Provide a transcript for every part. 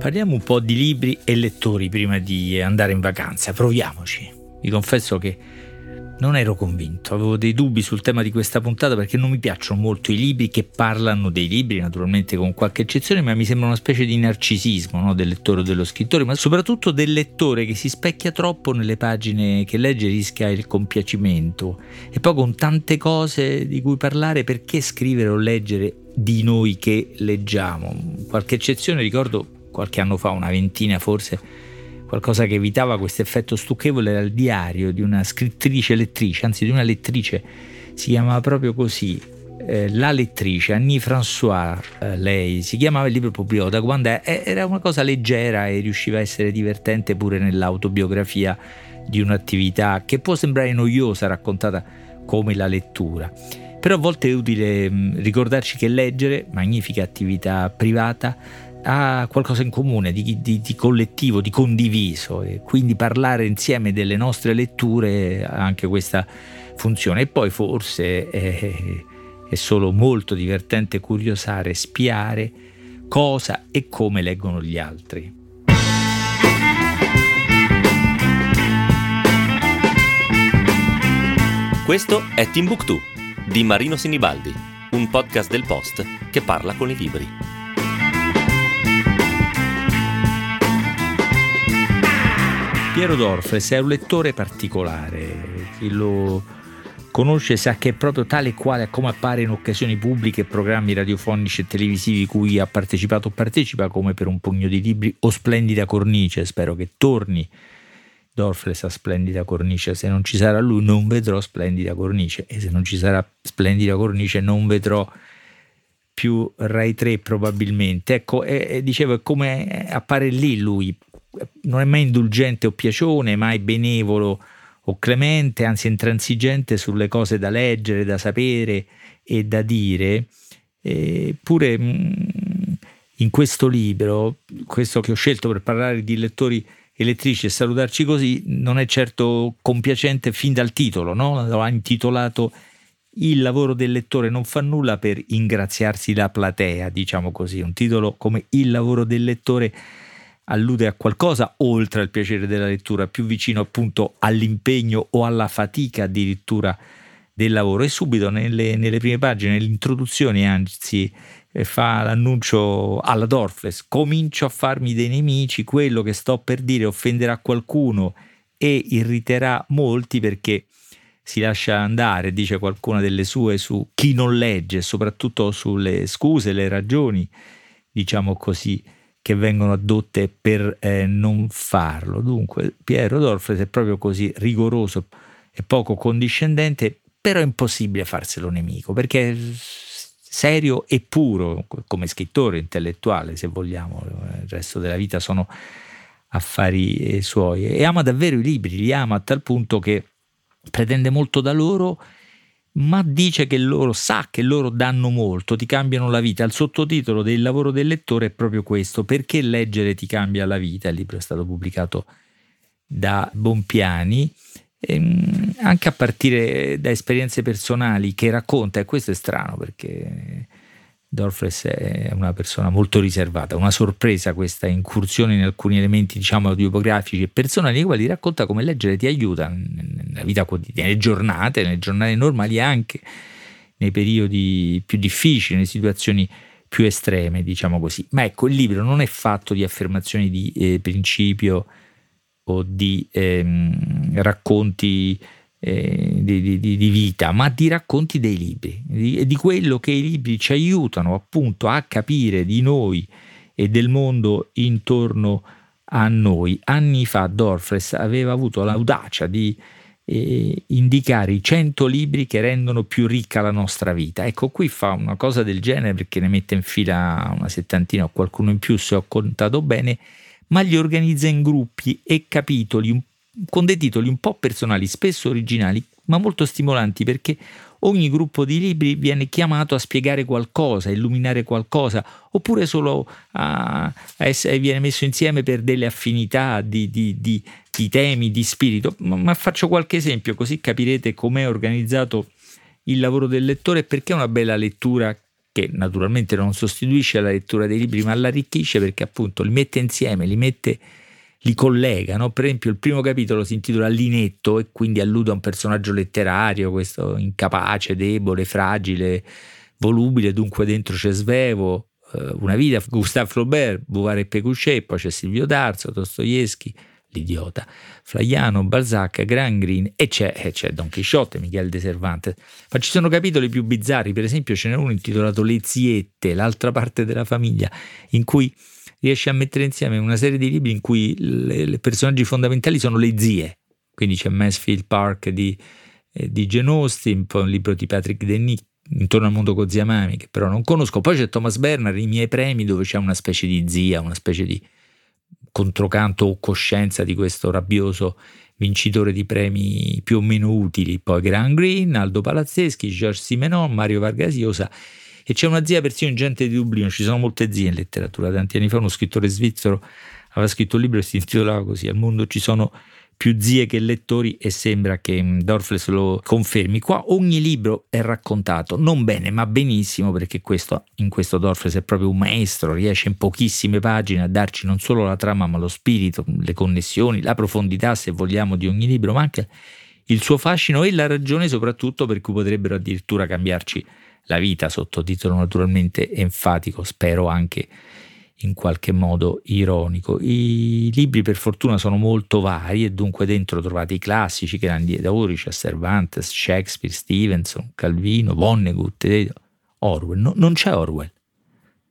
Parliamo un po' di libri e lettori prima di andare in vacanza, proviamoci. Vi confesso che non ero convinto, avevo dei dubbi sul tema di questa puntata perché non mi piacciono molto i libri che parlano dei libri, naturalmente con qualche eccezione, ma mi sembra una specie di narcisismo no? del lettore o dello scrittore, ma soprattutto del lettore che si specchia troppo nelle pagine che legge rischia il compiacimento e poi con tante cose di cui parlare perché scrivere o leggere di noi che leggiamo. Qualche eccezione ricordo qualche anno fa, una ventina forse, qualcosa che evitava questo effetto stucchevole era il diario di una scrittrice lettrice, anzi di una lettrice, si chiamava proprio così, eh, La lettrice, Annie François, eh, lei si chiamava il libro pubblicato da quando era una cosa leggera e riusciva a essere divertente pure nell'autobiografia di un'attività che può sembrare noiosa raccontata come la lettura. Però a volte è utile mm, ricordarci che leggere, magnifica attività privata, ha qualcosa in comune, di, di, di, collettivo, di condiviso e quindi parlare insieme delle nostre letture ha anche questa funzione. E poi forse è, è solo molto divertente curiosare, spiare cosa e come leggono gli altri. Questo è Timbuktu di Marino Sinibaldi, un podcast del Post che parla con i libri. Piero Dorfles è un lettore particolare, chi lo conosce sa che è proprio tale e quale come appare in occasioni pubbliche, programmi radiofonici e televisivi cui ha partecipato o partecipa come per un pugno di libri o splendida cornice, spero che torni. Dorfles a splendida cornice, se non ci sarà lui non vedrò splendida cornice. E se non ci sarà splendida cornice non vedrò più Rai 3 probabilmente. Ecco, e, dicevo, è come appare lì lui, non è mai indulgente o piacione, mai benevolo o clemente, anzi intransigente sulle cose da leggere, da sapere e da dire. Eppure mm, in questo libro, questo che ho scelto per parlare di lettori e lettrici e salutarci così, non è certo compiacente fin dal titolo, no? Lo ha intitolato Il lavoro del lettore non fa nulla per ingraziarsi la platea, diciamo così, un titolo come Il lavoro del lettore allude a qualcosa oltre al piacere della lettura, più vicino appunto all'impegno o alla fatica addirittura del lavoro. E subito nelle, nelle prime pagine, nell'introduzione anzi, eh, fa l'annuncio alla Dorfles, comincio a farmi dei nemici, quello che sto per dire offenderà qualcuno e irriterà molti perché si lascia andare, dice qualcuna delle sue, su chi non legge, soprattutto sulle scuse, le ragioni, diciamo così, che vengono addotte per eh, non farlo. Dunque Piero Dorfles è proprio così rigoroso e poco condiscendente, però è impossibile farselo nemico perché è serio e puro come scrittore intellettuale, se vogliamo, il resto della vita sono affari eh, suoi e ama davvero i libri, li ama a tal punto che pretende molto da loro ma dice che loro sa che loro danno molto, ti cambiano la vita. Il sottotitolo del lavoro del lettore è proprio questo: Perché leggere ti cambia la vita? Il libro è stato pubblicato da Bompiani, ehm, anche a partire da esperienze personali che racconta, e questo è strano perché Dorfles è una persona molto riservata, una sorpresa questa incursione in alcuni elementi diciamo autobiografici e personali nei quali racconta come leggere ti aiuta nella vita quotidiana, nelle giornate, nelle giornate normali anche nei periodi più difficili, nelle situazioni più estreme, diciamo così. Ma ecco, il libro non è fatto di affermazioni di eh, principio o di ehm, racconti eh, di, di, di, vita, ma di racconti dei libri, di, di quello che i libri ci aiutano appunto a capire di noi e del mondo intorno a noi. Anni fa Dorfles aveva avuto l'audacia di eh, indicare i 100 libri che rendono più ricca la nostra vita. Ecco, qui fa una cosa del genere perché ne mette in fila una settantina o qualcuno in più se ho contato bene, ma li organizza in gruppi e capitoli un con dei titoli un po' personali, spesso originali, ma molto stimolanti perché ogni gruppo di libri viene chiamato a spiegare qualcosa, a illuminare qualcosa, oppure solo a, essere, viene messo insieme per delle affinità di, di, di, di temi, di spirito. Ma, ma, faccio qualche esempio così capirete com'è organizzato il lavoro del lettore e perché è una bella lettura che naturalmente non sostituisce la lettura dei libri, ma l'arricchisce perché appunto li mette insieme, li mette li collega, no? per esempio il primo capitolo si intitola Linetto e quindi allude a un personaggio letterario, questo incapace, debole, fragile, volubile, dunque dentro c'è Svevo, eh, una vita, Gustave Flaubert, Bouvard e Pécuchet, poi c'è Silvio Darzo, Dostoevsky, l'idiota, Flaiano, Balzac, Gran Green e c'è, e c'è Don Chisciotte, Michele de Cervantes. Ma ci sono capitoli più bizzarri, per esempio ce n'è uno intitolato Le ziette, l'altra parte della famiglia, in cui riesce a mettere insieme una serie di libri in cui i personaggi fondamentali sono le zie. Quindi c'è Mansfield Park di, eh, di Jane Austen, poi un libro di Patrick Denis intorno al mondo con zia Mami, che però non conosco. Poi c'è Thomas Bernard, I miei premi, dove c'è una specie di zia, una specie di controcanto o coscienza di questo rabbioso vincitore di premi più o meno utili. Poi Gran Green, Aldo Palazzeschi, Georges Simenon, Mario Vargas Llosa e c'è una zia persino in gente di Dublino, ci sono molte zie in letteratura. Tanti anni fa uno scrittore svizzero aveva scritto un libro e si intitolava così, Al mondo ci sono più zie che lettori e sembra che mm, Dorfles lo confermi. Qua ogni libro è raccontato, non bene ma benissimo, perché questo, in questo Dorfles è proprio un maestro, riesce in pochissime pagine a darci non solo la trama ma lo spirito, le connessioni, la profondità se vogliamo di ogni libro, ma anche il suo fascino e la ragione soprattutto per cui potrebbero addirittura cambiarci la vita, sottotitolo naturalmente enfatico, spero anche in qualche modo ironico. I libri per fortuna sono molto vari e dunque dentro trovate i classici grandi autori, c'è Cervantes, Shakespeare, Stevenson, Calvino, Vonnegut, Orwell. No, non c'è Orwell.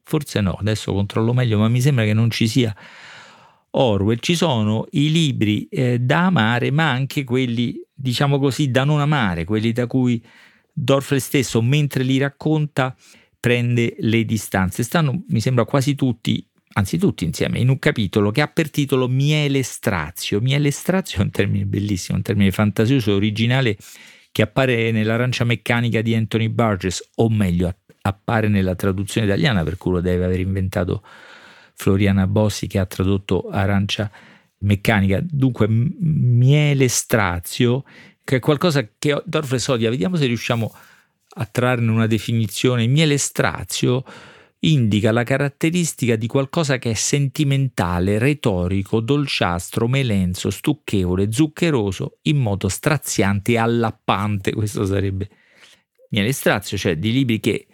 Forse no, adesso controllo meglio, ma mi sembra che non ci sia Orwell. Ci sono i libri eh, da amare, ma anche quelli, diciamo così, da non amare, quelli da cui Dorfler stesso, mentre li racconta, prende le distanze. Stanno, mi sembra, quasi tutti, anzi tutti insieme, in un capitolo che ha per titolo Miele Strazio. Miele Strazio è un termine bellissimo, un termine fantasioso, originale, che appare nell'arancia meccanica di Anthony Burgess, o meglio, appare nella traduzione italiana, per cui lo deve aver inventato Floriana Bossi che ha tradotto arancia meccanica. Dunque, miele strazio, che è qualcosa che Dorfles odia. Vediamo se riusciamo a a trarne una definizione, miele strazio indica la caratteristica di qualcosa che è sentimentale, retorico, dolciastro, melenzo, stucchevole, zuccheroso, in modo straziante e allappante. Questo sarebbe miele strazio, cioè di libri che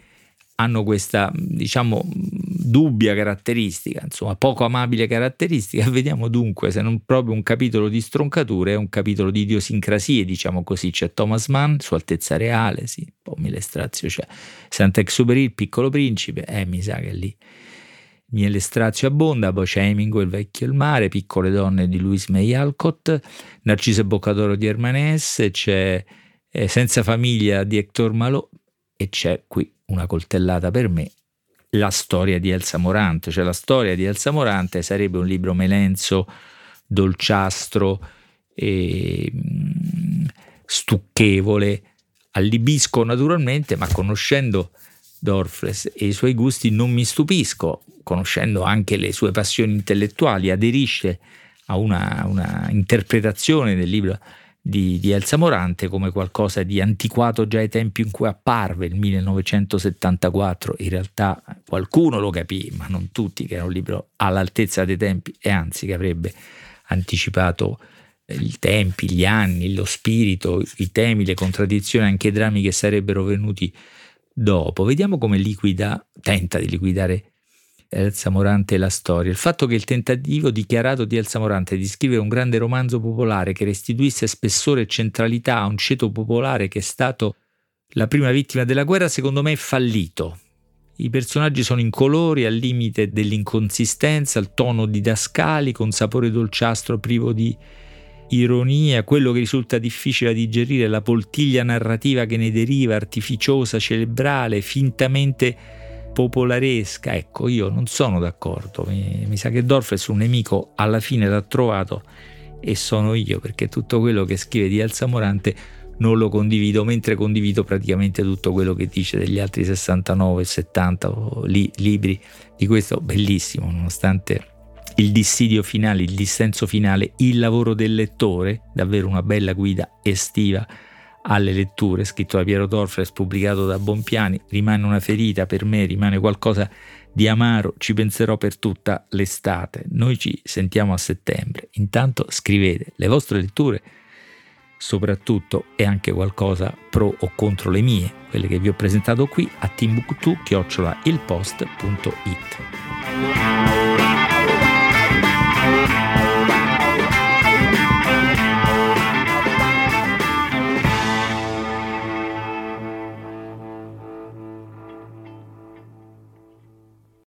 hanno questa, diciamo, dubbia caratteristica, insomma, poco amabile caratteristica. Vediamo dunque se non proprio un capitolo di stroncature, è un capitolo di idiosincrasie, diciamo così. C'è Thomas Mann, Sua Altezza Reale, sì, un po' Mille Strazio, c'è Sant'Exupéry, Il Piccolo Principe, eh, mi sa che lì Miele Strazio abbonda, poi c'è Hemingway, Il Vecchio e il Mare, Piccole Donne di Louise May Alcott, Narciso e Boccadoro di Hermanès, c'è eh, Senza Famiglia di Hector Malot e c'è qui una coltellata per me, la storia di Elsa Morante, cioè la storia di Elsa Morante sarebbe un libro melenzo, dolciastro, e, mm, stucchevole, allibisco naturalmente, ma conoscendo Dorfles e i suoi gusti non mi stupisco, conoscendo anche le sue passioni intellettuali, aderisce a una, una interpretazione del libro di, di, Elsa Morante come qualcosa di antiquato già ai tempi in cui apparve, il 1974. In realtà qualcuno lo capì, ma non tutti, che era un libro all'altezza dei tempi e anzi che avrebbe anticipato i tempi, gli anni, lo spirito, i temi, le contraddizioni, anche i drammi che sarebbero venuti dopo. Vediamo come liquida, tenta di liquidare Elsa Morante e la storia, il fatto che il tentativo dichiarato di Elsa Morante di scrivere un grande romanzo popolare che restituisse spessore e centralità a un ceto popolare che è stato la prima vittima della guerra, secondo me è fallito. I personaggi sono incolori, al limite dell'inconsistenza, il tono didascali, con sapore dolciastro privo di ironia, quello che risulta difficile da digerire è la poltiglia narrativa che ne deriva, artificiosa, cerebrale, fintamente popolaresca. Ecco, io non sono d'accordo. Mi, mi sa che Dorfles un nemico alla fine l'ha trovato e sono io, perché tutto quello che scrive di Elsa Morante non lo condivido, mentre condivido praticamente tutto quello che dice degli altri 69, 70 li, libri di questo bellissimo, nonostante il dissidio finale, il dissenso finale, il lavoro del lettore, davvero una bella guida estiva alle letture, scritto da Piero Dorfles, pubblicato da Bompiani, rimane una ferita per me, rimane qualcosa di amaro, ci penserò per tutta l'estate. Noi ci sentiamo a settembre. Intanto scrivete le vostre letture, soprattutto e anche qualcosa pro o contro le mie, quelle che vi ho presentato qui a timbuktu-ilpost.it.